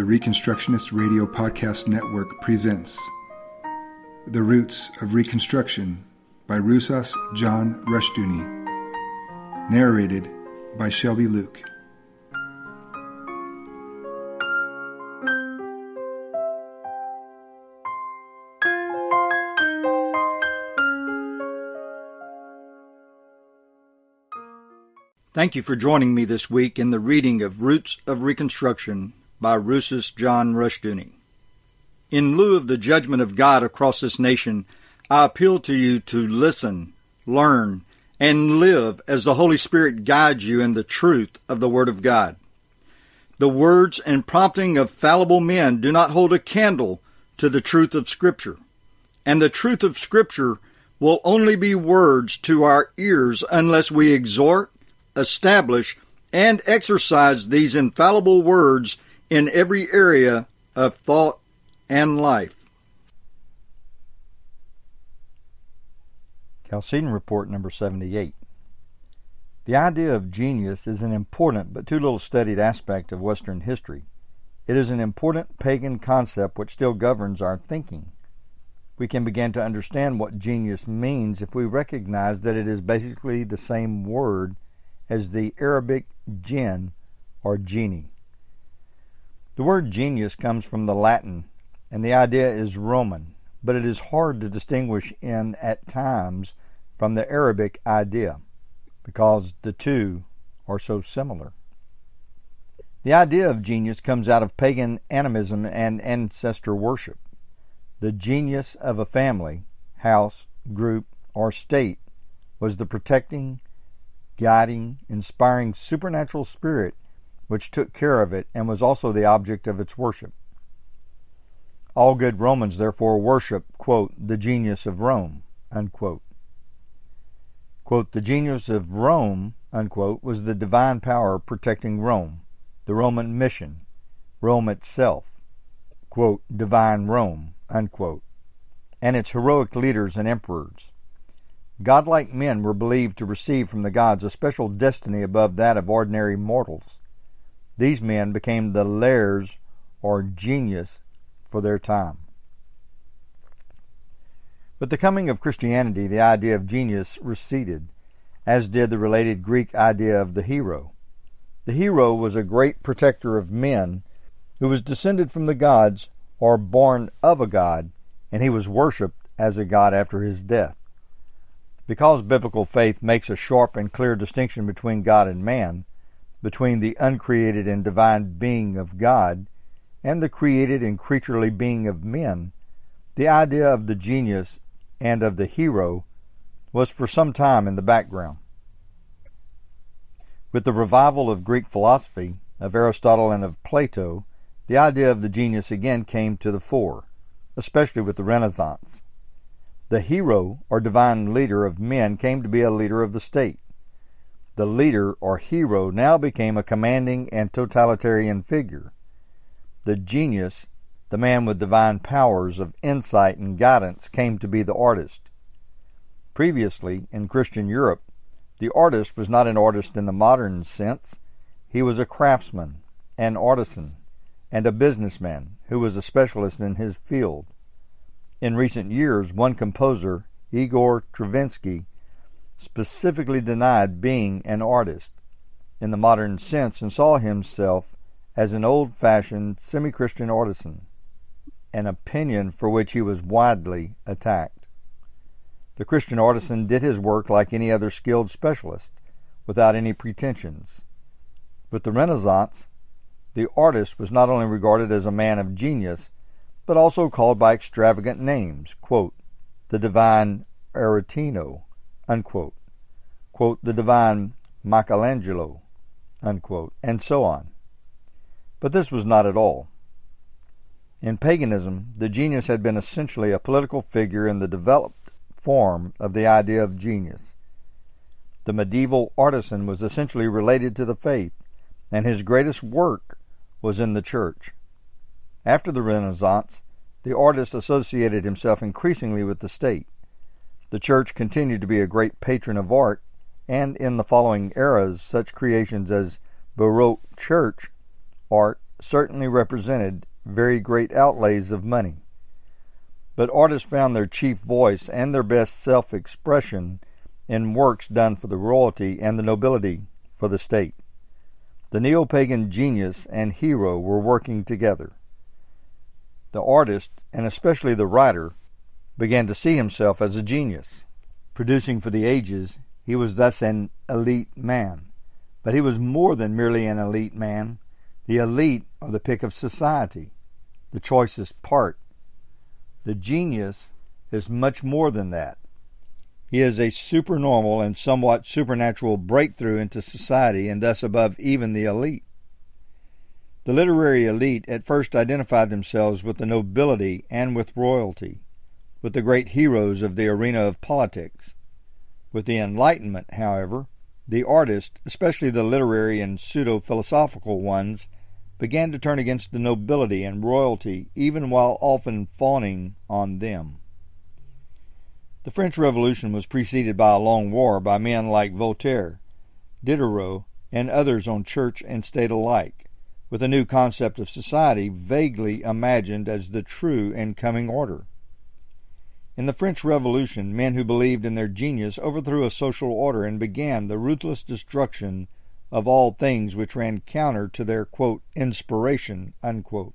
the Reconstructionist Radio Podcast Network presents The Roots of Reconstruction by Rousas John Rushdoony. Narrated by Shelby Luke. Thank you for joining me this week in the reading of Roots of Reconstruction by Rousas John Rushdoony. In lieu of the judgment of God across this nation, I appeal to you to listen, learn, and live as the Holy Spirit guides you in the truth of the Word of God. The words and prompting of fallible men do not hold a candle to the truth of Scripture, and the truth of Scripture will only be words to our ears unless we exhort, establish, and exercise these infallible words in every area of thought and life. Chalcedon Report number 78. The idea of genius is an important but too little studied aspect of Western history. It is an important pagan concept which still governs our thinking. We can begin to understand what genius means if we recognize that it is basically the same word as the Arabic jinn or genie. The word genius comes from the Latin, and the idea is Roman, but it is hard to distinguish in at times from the Arabic idea because the two are so similar. The idea of genius comes out of pagan animism and ancestor worship. The genius of a family, house, group, or state was the protecting, guiding, inspiring supernatural spirit which took care of it and was also the object of its worship. All good Romans therefore worship, quote, the genius of Rome, unquote. Quote, the genius of Rome, unquote, was the divine power protecting Rome, the Roman mission, Rome itself, quote, divine Rome, unquote, and its heroic leaders and emperors. Godlike men were believed to receive from the gods a special destiny above that of ordinary mortals. These men became the lares or genius for their time. With the coming of Christianity, the idea of genius receded, as did the related Greek idea of the hero. The hero was a great protector of men who was descended from the gods or born of a god, and he was worshipped as a god after his death. Because biblical faith makes a sharp and clear distinction between God and man, between the uncreated and divine being of God and the created and creaturely being of men, the idea of the genius and of the hero was for some time in the background. With the revival of Greek philosophy, of Aristotle and of Plato, the idea of the genius again came to the fore, especially with the Renaissance. The hero or divine leader of men came to be a leader of the state. The leader or hero now became a commanding and totalitarian figure. The genius, the man with divine powers of insight and guidance, came to be the artist. Previously, in Christian Europe, the artist was not an artist in the modern sense. He was a craftsman, an artisan, and a businessman who was a specialist in his field. In recent years, one composer, Igor Stravinsky, specifically denied being an artist in the modern sense and saw himself as an old fashioned semi Christian artisan, an opinion for which he was widely attacked. The Christian artisan did his work like any other skilled specialist, without any pretensions. With the Renaissance, the artist was not only regarded as a man of genius, but also called by extravagant names, quote, the divine Aretino, unquote, quote, the divine Michelangelo, unquote, and so on. But this was not at all. In paganism, the genius had been essentially a political figure in the developed form of the idea of genius. The medieval artisan was essentially related to the faith, and his greatest work was in the church. After the Renaissance, the artist associated himself increasingly with the state. The church continued to be a great patron of art, and in the following eras, such creations as Baroque church art certainly represented very great outlays of money. But artists found their chief voice and their best self expression in works done for the royalty and the nobility for the state. The neo pagan genius and hero were working together. The artist, and especially the writer, began to see himself as a genius. Producing for the ages, he was thus an elite man. But he was more than merely an elite man. The elite are the pick of society, the choicest part. The genius is much more than that. He is a supernormal and somewhat supernatural breakthrough into society and thus above even the elite. The literary elite at first identified themselves with the nobility and with royalty, with the great heroes of the arena of politics. With the Enlightenment, however, the artists, especially the literary and pseudo philosophical ones, began to turn against the nobility and royalty, even while often fawning on them. The French Revolution was preceded by a long war by men like Voltaire, Diderot, and others on church and state alike, with a new concept of society vaguely imagined as the true and coming order. In the French Revolution, men who believed in their genius overthrew a social order and began the ruthless destruction of all things which ran counter to their quote, inspiration. Unquote.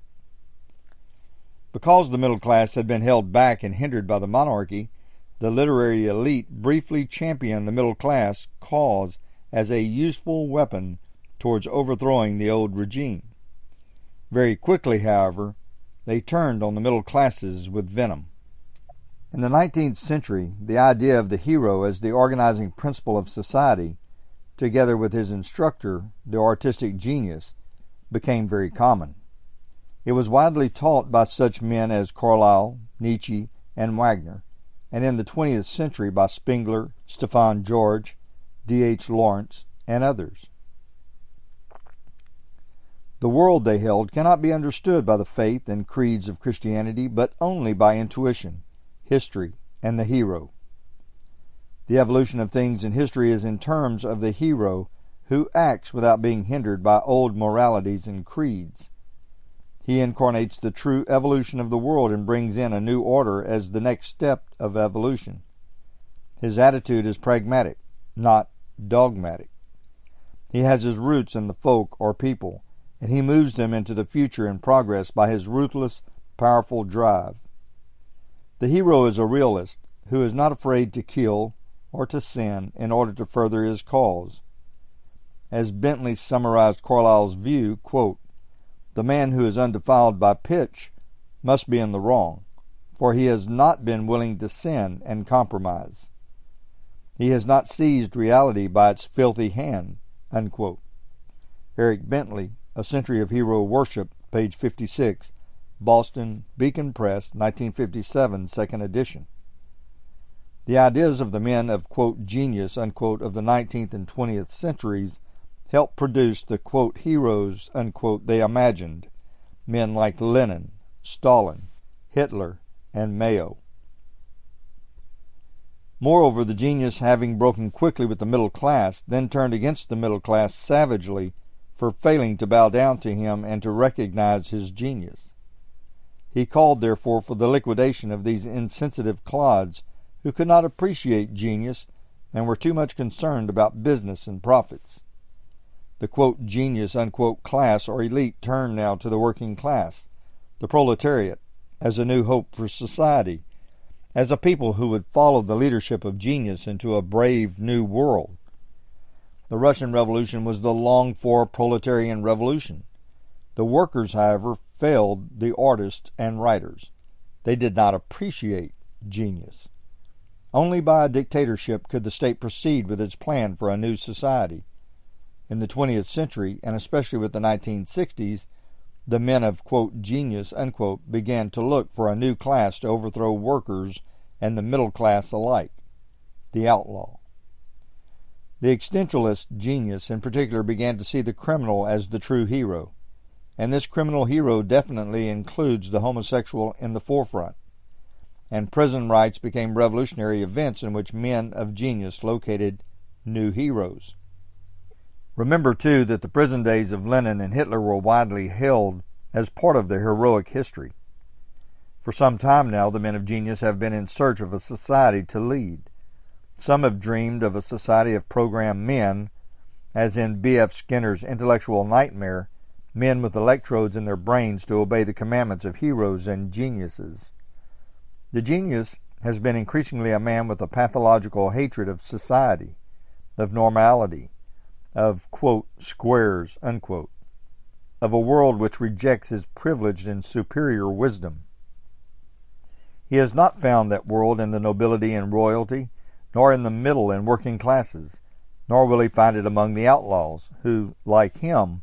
Because the middle class had been held back and hindered by the monarchy, the literary elite briefly championed the middle class cause as a useful weapon towards overthrowing the old regime. Very quickly, however, they turned on the middle classes with venom. In the 19th century, the idea of the hero as the organizing principle of society, together with his instructor, the artistic genius, became very common. It was widely taught by such men as Carlyle, Nietzsche, and Wagner, and in the 20th century by Spengler, Stefan George, D. H. Lawrence, and others. The world, they held, cannot be understood by the faith and creeds of Christianity, but only by intuition, history, and the hero. The evolution of things in history is in terms of the hero who acts without being hindered by old moralities and creeds. He incarnates the true evolution of the world and brings in a new order as the next step of evolution. His attitude is pragmatic, not dogmatic. He has his roots in the folk or people, and he moves them into the future and progress by his ruthless, powerful drive. The hero is a realist who is not afraid to kill or to sin in order to further his cause. As Bentley summarized Carlyle's view, quote, the man who is undefiled by pitch must be in the wrong, for he has not been willing to sin and compromise. He has not seized reality by its filthy hand. Unquote. Eric Bentley, A Century of Hero Worship, page 56, Boston, Beacon Press, 1957, second edition. The ideas of the men of, quote, genius, unquote, of the 19th and 20th centuries helped produce the quote heroes unquote they imagined men like Lenin, Stalin, Hitler, and Mao. Moreover, the genius, having broken quickly with the middle class, then turned against the middle class savagely for failing to bow down to him and to recognize his genius. He called, therefore, for the liquidation of these insensitive clods who could not appreciate genius and were too much concerned about business and profits. The quote genius unquote class or elite turned now to the working class, the proletariat, as a new hope for society, as a people who would follow the leadership of genius into a brave new world. The Russian Revolution was the longed for proletarian revolution. The workers, however, failed the artists and writers. They did not appreciate genius. Only by a dictatorship could the state proceed with its plan for a new society in the 20th century, and especially with the 1960s, the men of, quote, genius, unquote, began to look for a new class to overthrow workers and the middle class alike the outlaw. The existentialist genius, in particular, began to see the criminal as the true hero, and this criminal hero definitely includes the homosexual in the forefront. And prison rights became revolutionary events in which men of genius located new heroes. Remember, too, that the prison days of Lenin and Hitler were widely held as part of their heroic history. For some time now, the men of genius have been in search of a society to lead. Some have dreamed of a society of programmed men, as in B.F. Skinner's intellectual nightmare, men with electrodes in their brains to obey the commandments of heroes and geniuses. The genius has been increasingly a man with a pathological hatred of society, of normality, of, quote, squares, unquote, of a world which rejects his privileged and superior wisdom. He has not found that world in the nobility and royalty, nor in the middle and working classes, nor will he find it among the outlaws, who, like him,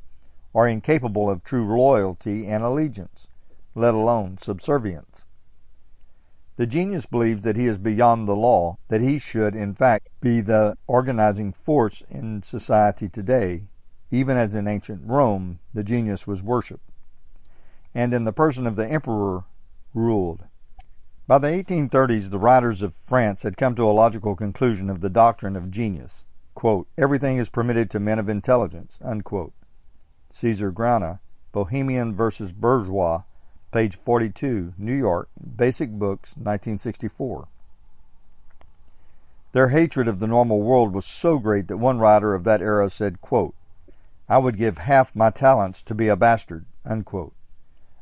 are incapable of true loyalty and allegiance, let alone subservience. The genius believes that he is beyond the law, that he should, in fact, be the organizing force in society today, even as in ancient Rome the genius was worshipped, and in the person of the emperor ruled. By the 1830s, the writers of France had come to a logical conclusion of the doctrine of genius. Quote, Everything is permitted to men of intelligence. Unquote. Caesar Grana, Bohemian versus Bourgeois, page 42, New York, Basic Books, 1964. Their hatred of the normal world was so great that one writer of that era said, quote, I would give half my talents to be a bastard. Unquote.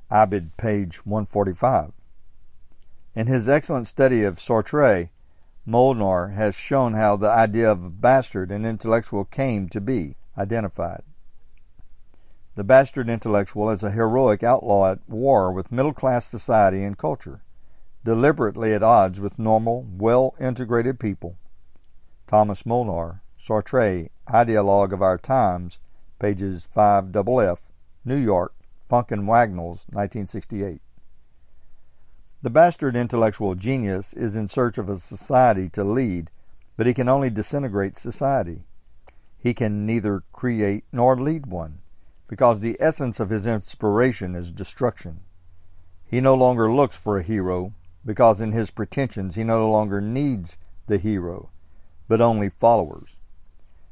Ibid, page 145. In his excellent study of Sartre, Molnar has shown how the idea of a bastard and intellectual came to be identified. The bastard intellectual is a heroic outlaw at war with middle class society and culture, deliberately at odds with normal, well integrated people. Thomas Molnar, Sartre, Ideologue of Our Times, pages 5 F, New York, Funk and Wagnalls, 1968. The bastard intellectual genius is in search of a society to lead, but he can only disintegrate society. He can neither create nor lead one because the essence of his inspiration is destruction. He no longer looks for a hero, because in his pretensions he no longer needs the hero, but only followers.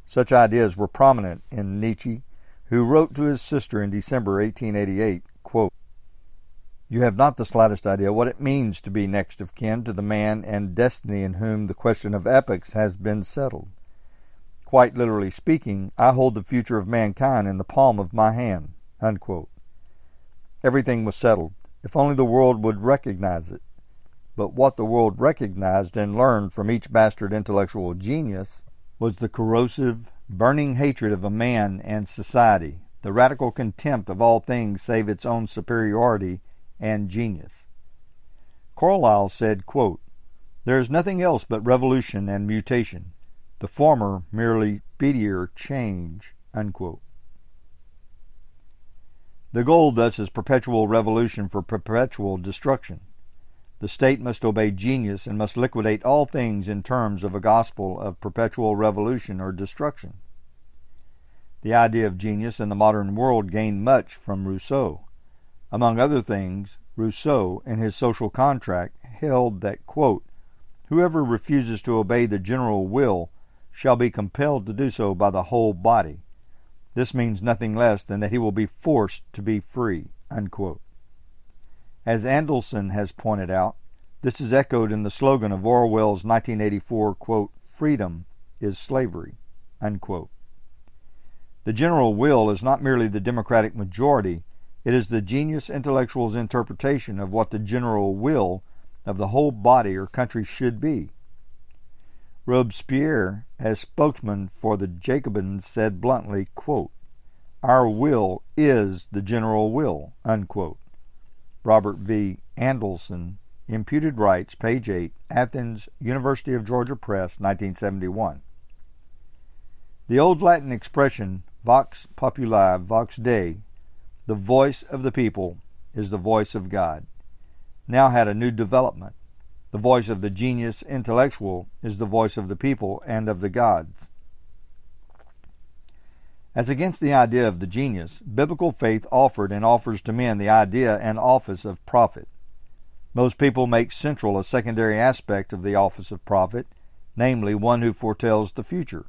Such ideas were prominent in Nietzsche, who wrote to his sister in December 1888, quote, You have not the slightest idea what it means to be next of kin to the man and destiny in whom the question of epochs has been settled. Quite literally speaking, I hold the future of mankind in the palm of my hand. Unquote. Everything was settled, if only the world would recognize it. But what the world recognized and learned from each bastard intellectual genius was the corrosive, burning hatred of a man and society, the radical contempt of all things save its own superiority and genius. Carlyle said, quote, There is nothing else but revolution and mutation the former merely speedier change. Unquote. The goal thus is perpetual revolution for perpetual destruction. The state must obey genius and must liquidate all things in terms of a gospel of perpetual revolution or destruction. The idea of genius in the modern world gained much from Rousseau. Among other things, Rousseau, in his social contract, held that, quote, whoever refuses to obey the general will shall be compelled to do so by the whole body. This means nothing less than that he will be forced to be free. Unquote. As Andelson has pointed out, this is echoed in the slogan of Orwell's 1984 quote, Freedom is slavery. Unquote. The general will is not merely the democratic majority, it is the genius intellectual's interpretation of what the general will of the whole body or country should be. Robespierre, as spokesman for the Jacobins, said bluntly, quote, Our will is the general will. Unquote. Robert V. Andelson, Imputed Rights, page 8, Athens, University of Georgia Press, 1971. The old Latin expression, vox populi, vox Dei, the voice of the people, is the voice of God, now had a new development. The voice of the genius intellectual is the voice of the people and of the gods. As against the idea of the genius, biblical faith offered and offers to men the idea and office of prophet. Most people make central a secondary aspect of the office of prophet, namely one who foretells the future.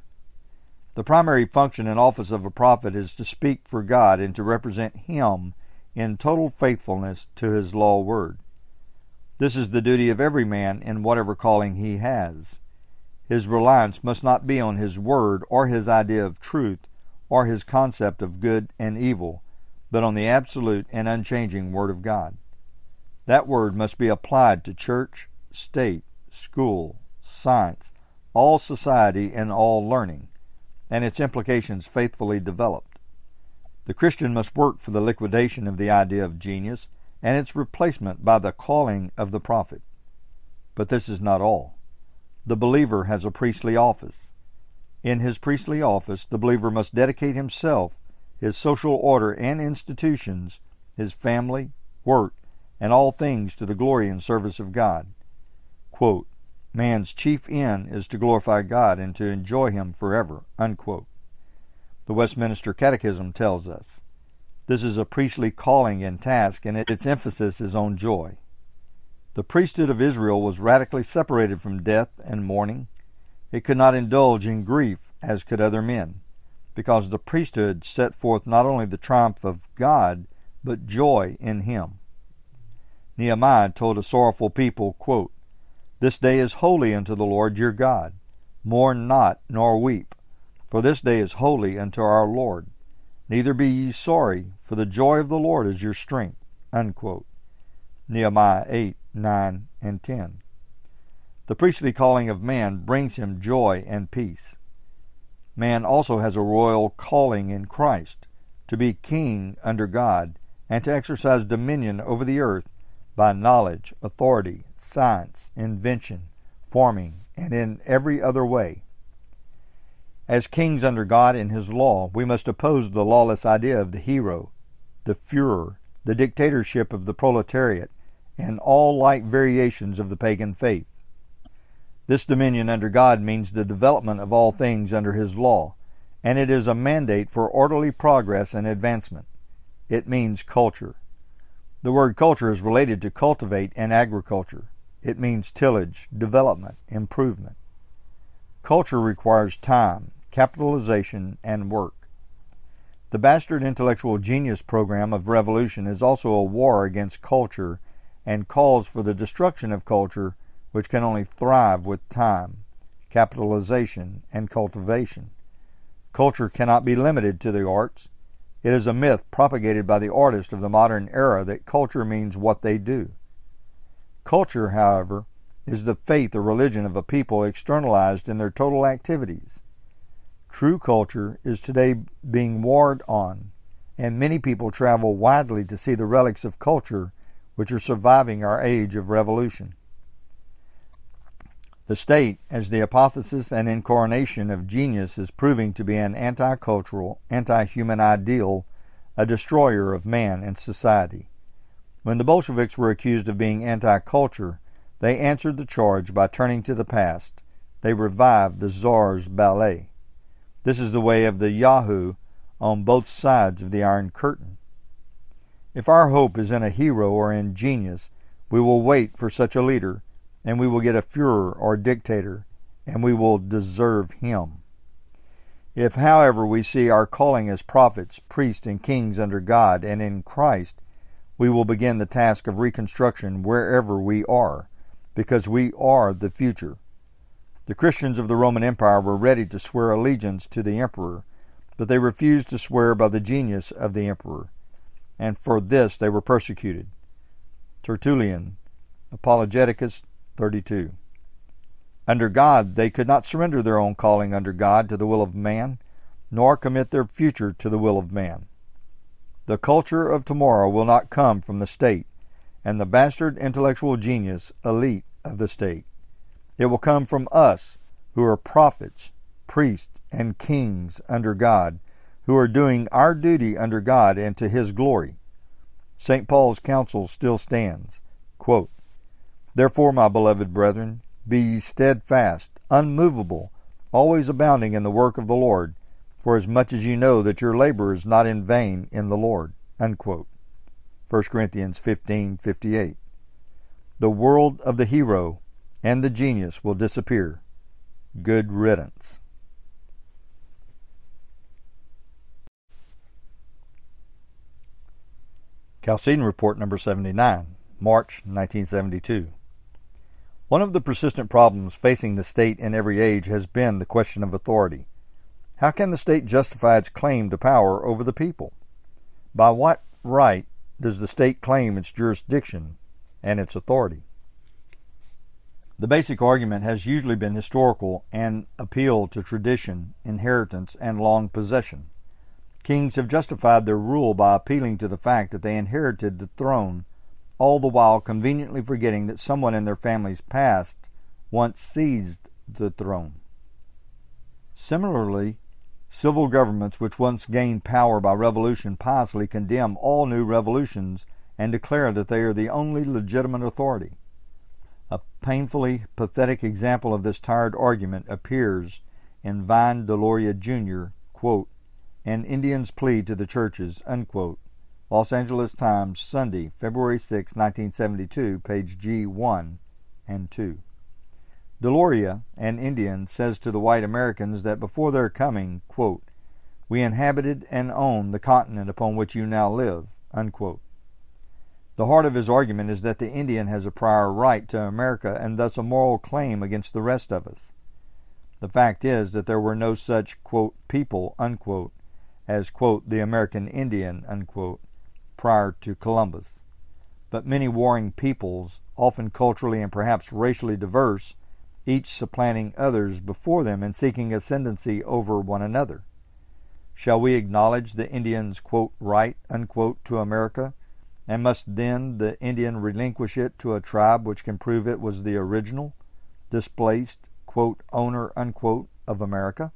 The primary function and office of a prophet is to speak for God and to represent Him in total faithfulness to His law word. This is the duty of every man in whatever calling he has. His reliance must not be on his word or his idea of truth or his concept of good and evil, but on the absolute and unchanging Word of God. That Word must be applied to church, state, school, science, all society, and all learning, and its implications faithfully developed. The Christian must work for the liquidation of the idea of genius and its replacement by the calling of the prophet. But this is not all. The believer has a priestly office. In his priestly office, the believer must dedicate himself, his social order and institutions, his family, work, and all things to the glory and service of God. Quote, Man's chief end is to glorify God and to enjoy Him forever. Unquote. The Westminster Catechism tells us. This is a priestly calling and task, and its emphasis is on joy. The priesthood of Israel was radically separated from death and mourning. It could not indulge in grief as could other men, because the priesthood set forth not only the triumph of God, but joy in Him. Nehemiah told a sorrowful people, quote, This day is holy unto the Lord your God. Mourn not, nor weep, for this day is holy unto our Lord. Neither be ye sorry, for the joy of the Lord is your strength. Unquote. Nehemiah 8, 9, and 10. The priestly calling of man brings him joy and peace. Man also has a royal calling in Christ to be king under God and to exercise dominion over the earth by knowledge, authority, science, invention, forming, and in every other way. As kings under God and His law, we must oppose the lawless idea of the hero, the Fuhrer, the dictatorship of the proletariat, and all like variations of the pagan faith. This dominion under God means the development of all things under His law, and it is a mandate for orderly progress and advancement. It means culture. The word culture is related to cultivate and agriculture. It means tillage, development, improvement. Culture requires time, capitalization, and work. The Bastard Intellectual Genius program of revolution is also a war against culture and calls for the destruction of culture, which can only thrive with time, capitalization, and cultivation. Culture cannot be limited to the arts. It is a myth propagated by the artists of the modern era that culture means what they do. Culture, however, is the faith or religion of a people externalized in their total activities. True culture is today being warred on, and many people travel widely to see the relics of culture which are surviving our age of revolution. The state, as the apotheosis and incarnation of genius, is proving to be an anti cultural, anti human ideal, a destroyer of man and society. When the Bolsheviks were accused of being anti culture, they answered the charge by turning to the past. They revived the Tsar's ballet. This is the way of the Yahoo on both sides of the Iron Curtain. If our hope is in a hero or in genius, we will wait for such a leader, and we will get a Fuhrer or dictator, and we will deserve him. If, however, we see our calling as prophets, priests, and kings under God and in Christ, we will begin the task of reconstruction wherever we are, because we are the future. The Christians of the Roman Empire were ready to swear allegiance to the emperor, but they refused to swear by the genius of the emperor, and for this they were persecuted. Tertullian, Apologeticus 32. Under God, they could not surrender their own calling under God to the will of man, nor commit their future to the will of man. The culture of tomorrow will not come from the state and the bastard intellectual genius elite of the state. It will come from us, who are prophets, priests, and kings under God, who are doing our duty under God and to His glory. St. Paul's counsel still stands. Quote, Therefore, my beloved brethren, be ye steadfast, unmovable, always abounding in the work of the Lord, for as much as ye know that your labor is not in vain in the Lord. Unquote. 1 Corinthians 15:58. The world of the hero and the genius will disappear. Good riddance. Chalcedon Report Number 79, March 1972. One of the persistent problems facing the state in every age has been the question of authority. How can the state justify its claim to power over the people? By what right does the state claim its jurisdiction and its authority? The basic argument has usually been historical and appealed to tradition, inheritance, and long possession. Kings have justified their rule by appealing to the fact that they inherited the throne, all the while conveniently forgetting that someone in their family's past once seized the throne. Similarly, civil governments which once gained power by revolution piously condemn all new revolutions and declare that they are the only legitimate authority. A painfully pathetic example of this tired argument appears in Vine Deloria Jr., quote, and Indians' plea to the churches, unquote. Los Angeles Times, Sunday, February 6, 1972, page G1 and 2. Deloria, an Indian, says to the white Americans that before their coming, quote, we inhabited and owned the continent upon which you now live, unquote. The heart of his argument is that the Indian has a prior right to America and thus a moral claim against the rest of us. The fact is that there were no such, quote, people, unquote, as, quote, the American Indian, unquote, prior to Columbus. But many warring peoples, often culturally and perhaps racially diverse, each supplanting others before them and seeking ascendancy over one another. Shall we acknowledge the Indian's, quote, right, unquote, to America, and must then the Indian relinquish it to a tribe which can prove it was the original, displaced, quote, owner, unquote, of America?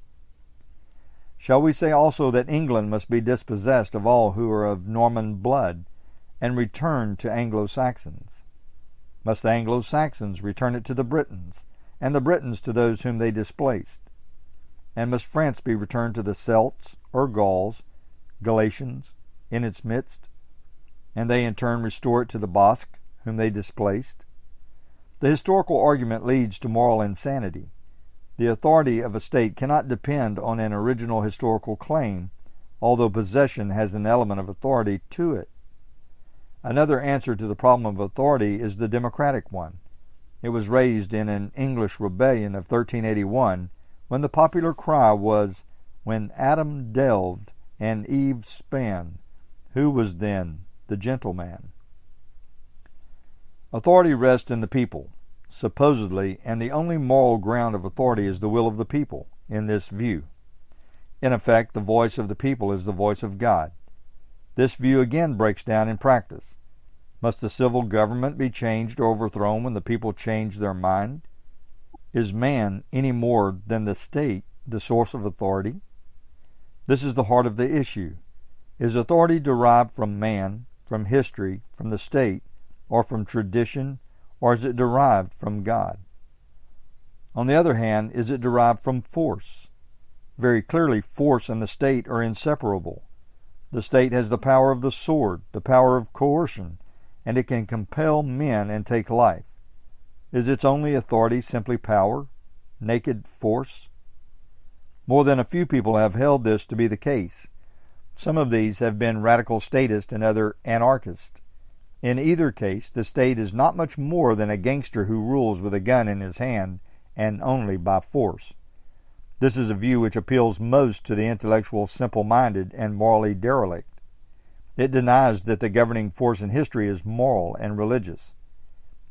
Shall we say also that England must be dispossessed of all who are of Norman blood, and return to Anglo Saxons? Must the Anglo Saxons return it to the Britons, and the Britons to those whom they displaced? And must France be returned to the Celts or Gauls, Galatians, in its midst, and they in turn restore it to the Basque, whom they displaced? The historical argument leads to moral insanity. The authority of a state cannot depend on an original historical claim, although possession has an element of authority to it. Another answer to the problem of authority is the democratic one. It was raised in an English rebellion of 1381 when the popular cry was, When Adam delved and Eve span, who was then the gentleman? Authority rests in the people supposedly, and the only moral ground of authority is the will of the people, in this view. In effect, the voice of the people is the voice of God. This view again breaks down in practice. Must the civil government be changed or overthrown when the people change their mind? Is man any more than the state the source of authority? This is the heart of the issue. Is authority derived from man, from history, from the state, or from tradition, or is it derived from God? On the other hand, is it derived from force? Very clearly, force and the state are inseparable. The state has the power of the sword, the power of coercion, and it can compel men and take life. Is its only authority simply power, naked force? More than a few people have held this to be the case. Some of these have been radical statists and other anarchists. In either case, the state is not much more than a gangster who rules with a gun in his hand and only by force. This is a view which appeals most to the intellectual simple minded and morally derelict. It denies that the governing force in history is moral and religious.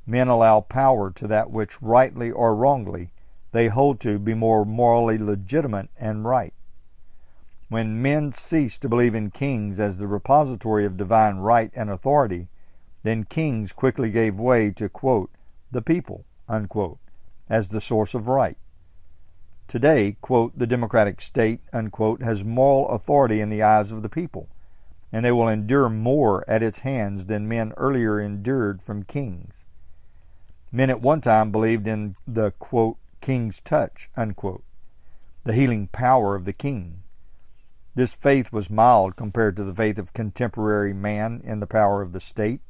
Men allow power to that which, rightly or wrongly, they hold to be more morally legitimate and right. When men cease to believe in kings as the repository of divine right and authority, then kings quickly gave way to, quote, the people, unquote, as the source of right. Today, quote, the democratic state, unquote, has moral authority in the eyes of the people, and they will endure more at its hands than men earlier endured from kings. Men at one time believed in the, quote, king's touch, unquote, the healing power of the king. This faith was mild compared to the faith of contemporary man in the power of the state.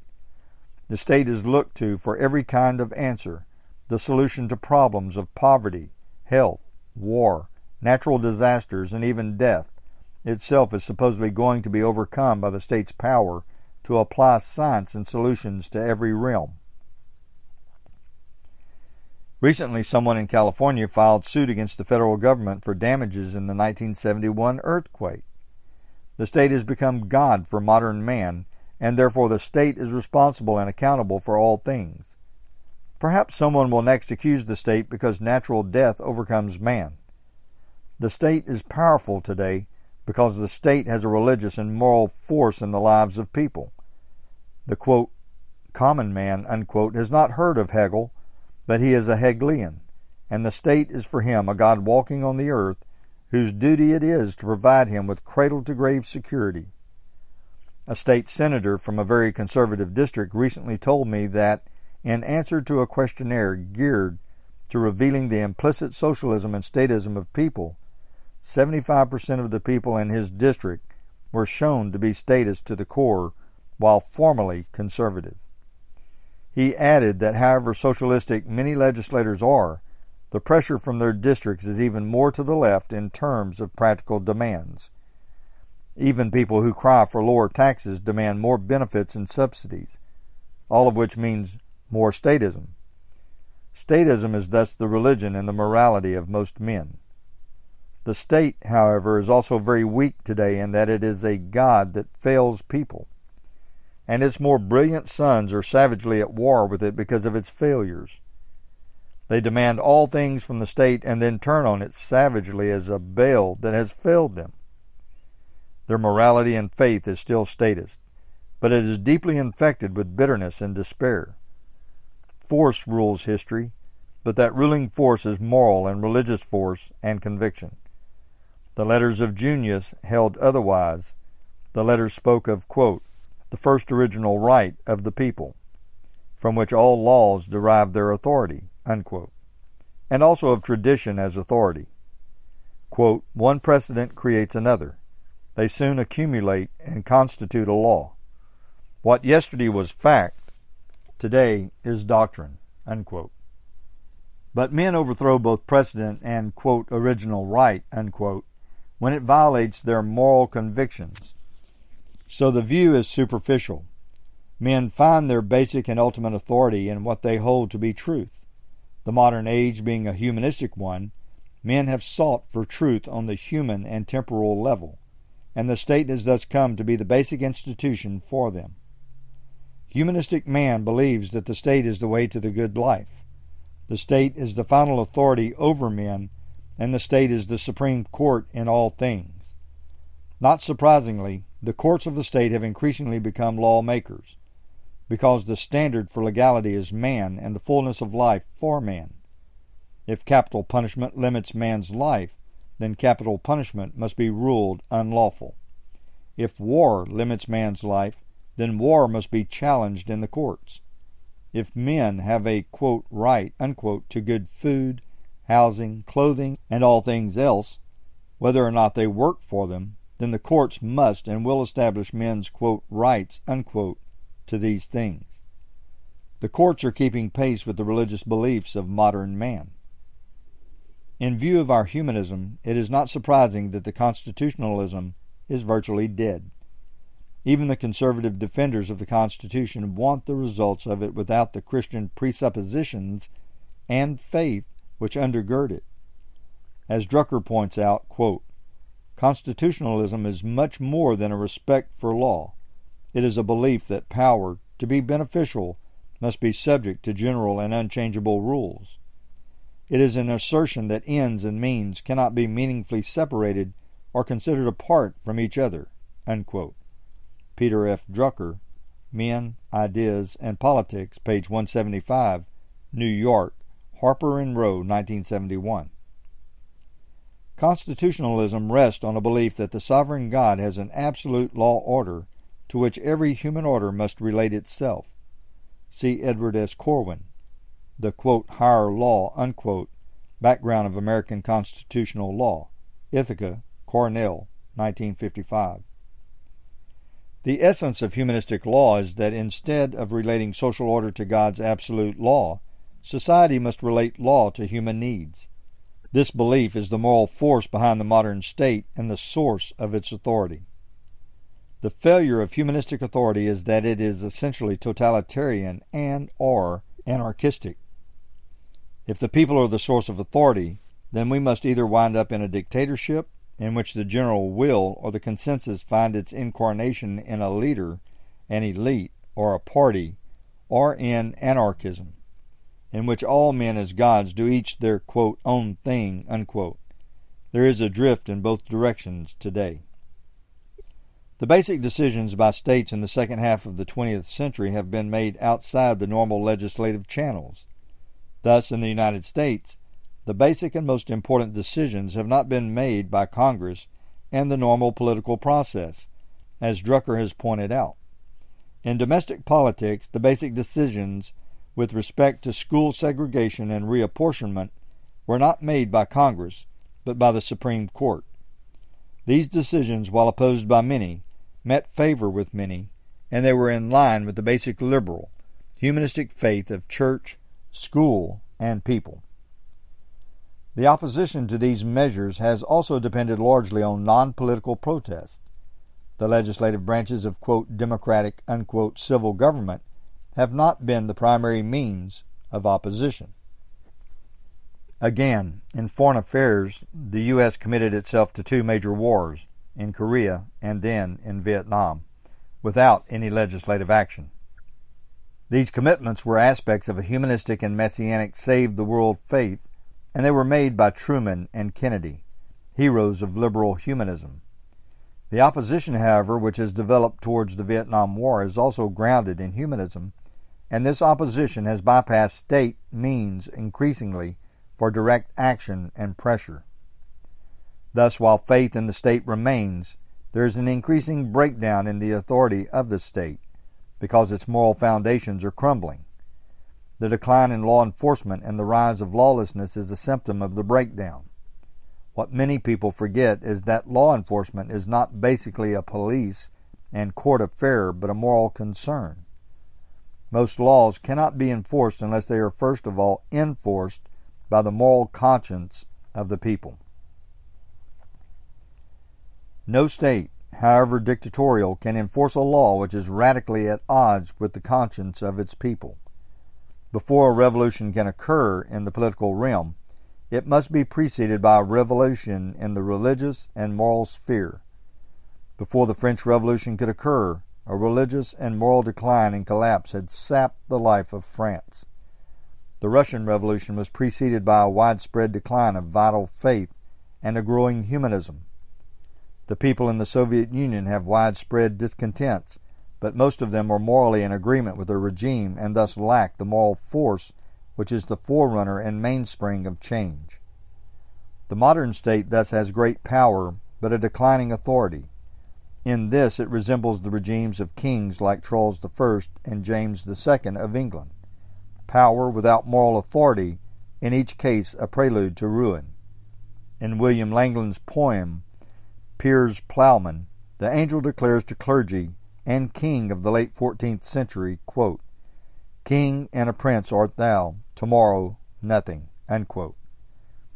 The state is looked to for every kind of answer, the solution to problems of poverty, health, war, natural disasters, and even death itself is supposedly going to be overcome by the state's power to apply science and solutions to every realm. Recently, someone in California filed suit against the federal government for damages in the 1971 earthquake. The state has become God for modern man, and therefore the state is responsible and accountable for all things. Perhaps someone will next accuse the state because natural death overcomes man. The state is powerful today because the state has a religious and moral force in the lives of people. The quote, common man unquote, has not heard of Hegel, but he is a Hegelian, and the state is for him a God walking on the earth whose duty it is to provide him with cradle to grave security. A state senator from a very conservative district recently told me that, in answer to a questionnaire geared to revealing the implicit socialism and statism of people, 75% of the people in his district were shown to be statist to the core while formally conservative. He added that however socialistic many legislators are, the pressure from their districts is even more to the left in terms of practical demands. Even people who cry for lower taxes demand more benefits and subsidies, all of which means more statism. Statism is thus the religion and the morality of most men. The state, however, is also very weak today in that it is a God that fails people, and its more brilliant sons are savagely at war with it because of its failures. They demand all things from the state and then turn on it savagely as a Baal that has failed them. Their morality and faith is still statist, but it is deeply infected with bitterness and despair. Force rules history, but that ruling force is moral and religious force and conviction. The letters of Junius held otherwise. The letters spoke of, quote, the first original right of the people, from which all laws derive their authority, unquote, and also of tradition as authority. Quote, One precedent creates another. They soon accumulate and constitute a law. What yesterday was fact, today is doctrine. Unquote. But men overthrow both precedent and, quote, original right, unquote, when it violates their moral convictions. So the view is superficial. Men find their basic and ultimate authority in what they hold to be truth. The modern age being a humanistic one, men have sought for truth on the human and temporal level, and the state has thus come to be the basic institution for them. Humanistic man believes that the state is the way to the good life. The state is the final authority over men, and the state is the supreme court in all things. Not surprisingly, the courts of the state have increasingly become lawmakers because the standard for legality is man and the fullness of life for man. If capital punishment limits man's life, then capital punishment must be ruled unlawful. If war limits man's life, then war must be challenged in the courts. If men have a quote, right unquote, to good food, housing, clothing, and all things else, whether or not they work for them, then the courts must and will establish men's quote, rights unquote, to these things. The courts are keeping pace with the religious beliefs of modern man. In view of our humanism, it is not surprising that the constitutionalism is virtually dead. Even the conservative defenders of the Constitution want the results of it without the Christian presuppositions and faith which undergird it. As Drucker points out, quote, Constitutionalism is much more than a respect for law. It is a belief that power, to be beneficial, must be subject to general and unchangeable rules. It is an assertion that ends and means cannot be meaningfully separated or considered apart from each other. Unquote. Peter F. Drucker, Men, Ideas, and Politics, page 175, New York, Harper and Row, 1971. Constitutionalism rests on a belief that the sovereign God has an absolute law order to which every human order must relate itself. See Edward S. Corwin, The quote, Higher Law, unquote, Background of American Constitutional Law, Ithaca, Cornell, 1955. The essence of humanistic law is that instead of relating social order to God's absolute law, society must relate law to human needs. This belief is the moral force behind the modern state and the source of its authority. The failure of humanistic authority is that it is essentially totalitarian and or anarchistic. If the people are the source of authority, then we must either wind up in a dictatorship in which the general will or the consensus find its incarnation in a leader, an elite, or a party, or in anarchism, in which all men as gods do each their quote, own thing. Unquote. There is a drift in both directions today. The basic decisions by states in the second half of the 20th century have been made outside the normal legislative channels. Thus, in the United States, the basic and most important decisions have not been made by Congress and the normal political process, as Drucker has pointed out. In domestic politics, the basic decisions with respect to school segregation and reapportionment were not made by Congress, but by the Supreme Court. These decisions, while opposed by many, met favor with many, and they were in line with the basic liberal, humanistic faith of church, school, and people. The opposition to these measures has also depended largely on non political protest. The legislative branches of quote, democratic unquote, civil government have not been the primary means of opposition. Again, in foreign affairs, the U.S. committed itself to two major wars, in Korea and then in Vietnam, without any legislative action. These commitments were aspects of a humanistic and messianic save the world faith, and they were made by Truman and Kennedy, heroes of liberal humanism. The opposition, however, which has developed towards the Vietnam War is also grounded in humanism, and this opposition has bypassed state means increasingly for direct action and pressure. Thus, while faith in the state remains, there is an increasing breakdown in the authority of the state because its moral foundations are crumbling. The decline in law enforcement and the rise of lawlessness is a symptom of the breakdown. What many people forget is that law enforcement is not basically a police and court affair, but a moral concern. Most laws cannot be enforced unless they are first of all enforced by the moral conscience of the people. No state, however dictatorial, can enforce a law which is radically at odds with the conscience of its people. Before a revolution can occur in the political realm, it must be preceded by a revolution in the religious and moral sphere. Before the French Revolution could occur, a religious and moral decline and collapse had sapped the life of France. The Russian Revolution was preceded by a widespread decline of vital faith and a growing humanism. The people in the Soviet Union have widespread discontents, but most of them are morally in agreement with the regime and thus lack the moral force which is the forerunner and mainspring of change. The modern state thus has great power, but a declining authority. In this it resembles the regimes of kings like Charles I and James II of England. Power without moral authority, in each case a prelude to ruin. In William Langland's poem, Piers Plowman, the angel declares to clergy and king of the late 14th century, quote, King and a prince art thou, tomorrow nothing. Unquote.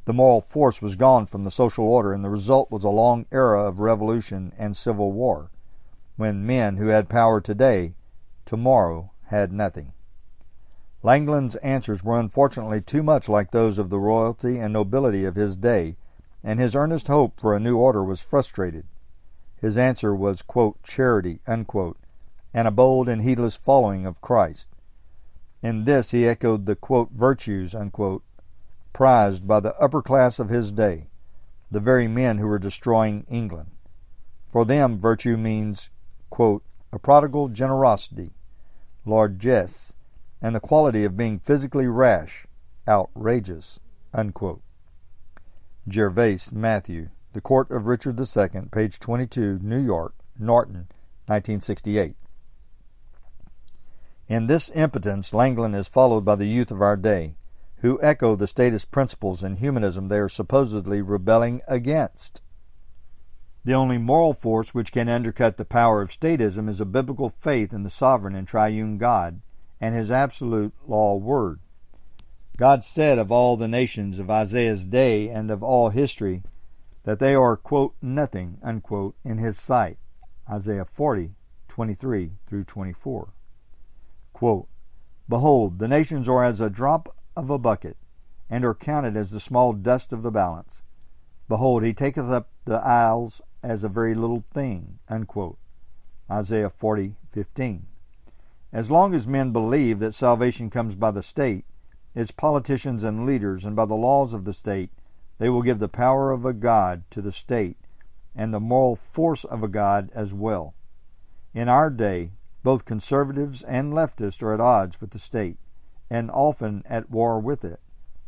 The moral force was gone from the social order, and the result was a long era of revolution and civil war, when men who had power today, tomorrow had nothing. Langland's answers were unfortunately too much like those of the royalty and nobility of his day and his earnest hope for a new order was frustrated. His answer was, quote, charity, unquote, and a bold and heedless following of Christ. In this he echoed the, quote, virtues, unquote, prized by the upper class of his day, the very men who were destroying England. For them, virtue means, quote, a prodigal generosity, largesse, and the quality of being physically rash, outrageous, unquote. Gervase, Mathew. The Court of Richard II, page 22, New York, Norton, 1968. In this impotence, Langland is followed by the youth of our day, who echo the statist principles in humanism they are supposedly rebelling against. The only moral force which can undercut the power of statism is a biblical faith in the sovereign and triune God and his absolute law word. God said of all the nations of Isaiah's day and of all history that they are, quote, nothing, unquote, in his sight. Isaiah 40, 23 through 24. Quote, Behold, the nations are as a drop of a bucket, and are counted as the small dust of the balance. Behold, he taketh up the isles as a very little thing. Unquote. Isaiah 40:15. As long as men believe that salvation comes by the state, its politicians and leaders, and by the laws of the state, they will give the power of a God to the state and the moral force of a God as well. In our day, both conservatives and leftists are at odds with the state, and often at war with it,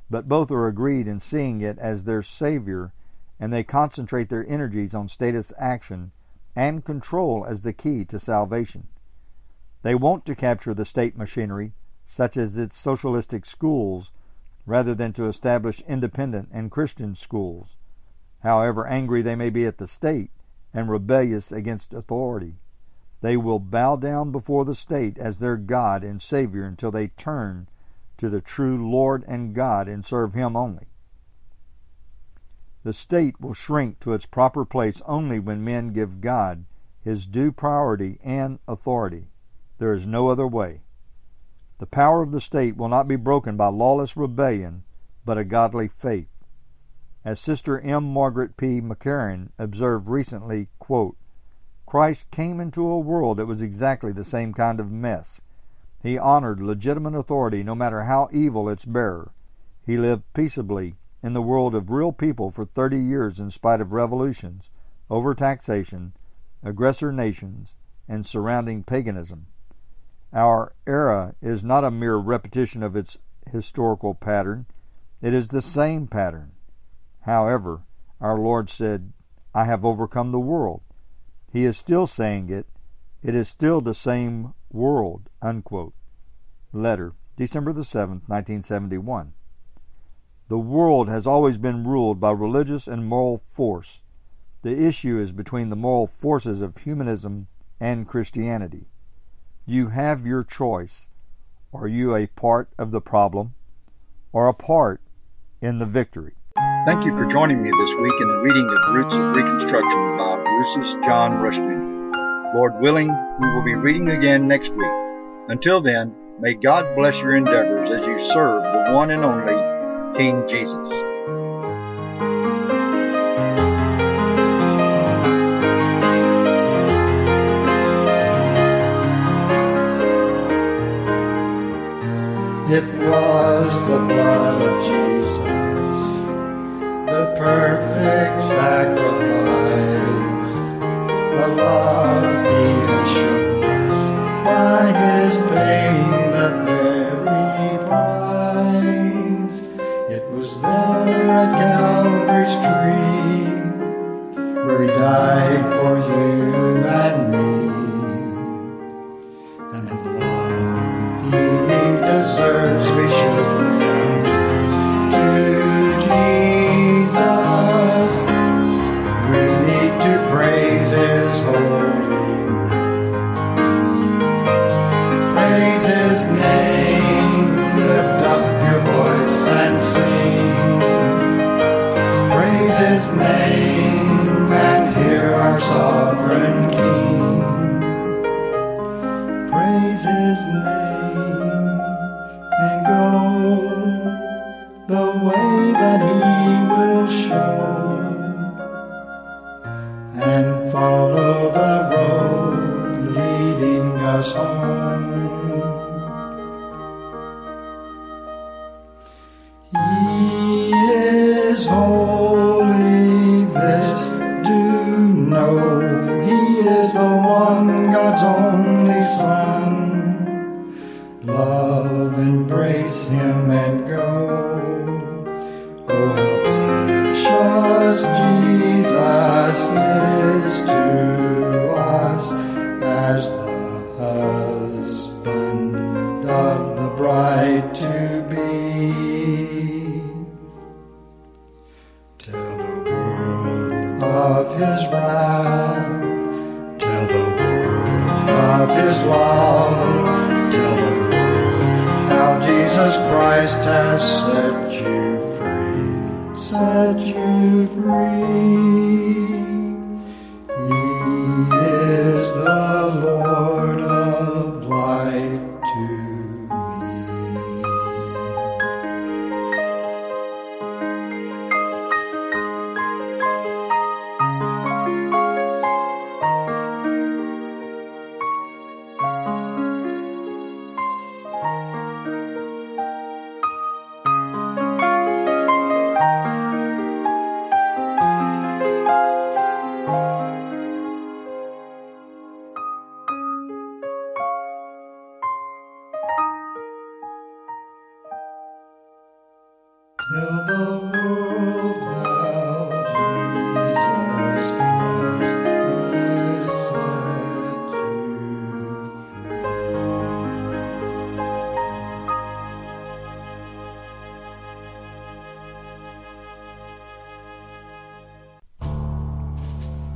but both are agreed in seeing it as their savior, and they concentrate their energies on statist action and control as the key to salvation. They want to capture the state machinery, such as its socialistic schools, rather than to establish independent and Christian schools, however angry they may be at the state and rebellious against authority. They will bow down before the state as their God and Savior until they turn to the true Lord and God and serve Him only. The state will shrink to its proper place only when men give God his due priority and authority. There is no other way. The power of the state will not be broken by lawless rebellion, but a godly faith. As Sister M. Margaret P. McCarran observed recently, quote, Christ came into a world that was exactly the same kind of mess. He honored legitimate authority no matter how evil its bearer. He lived peaceably in the world of real people for 30 years in spite of revolutions, overtaxation, aggressor nations, and surrounding paganism. Our era is not a mere repetition of its historical pattern, it is the same pattern. However, our Lord said, I have overcome the world. He is still saying it. It is still the same world. Unquote. Letter, December the 7th, 1971. The world has always been ruled by religious and moral force. The issue is between the moral forces of humanism and Christianity. You have your choice. Are you a part of the problem or a part in the victory? Thank you for joining me this week in the reading of Roots of Reconstruction by Rousas John Rushdoony. Lord willing, we will be reading again next week. Until then, may God bless your endeavors as you serve the one and only King Jesus. It was the blood of Jesus, perfect sacrifice, the love he has shown us by his paying the very price. It was there at Calvary's tree where he died for you and me. And the love he deserves we should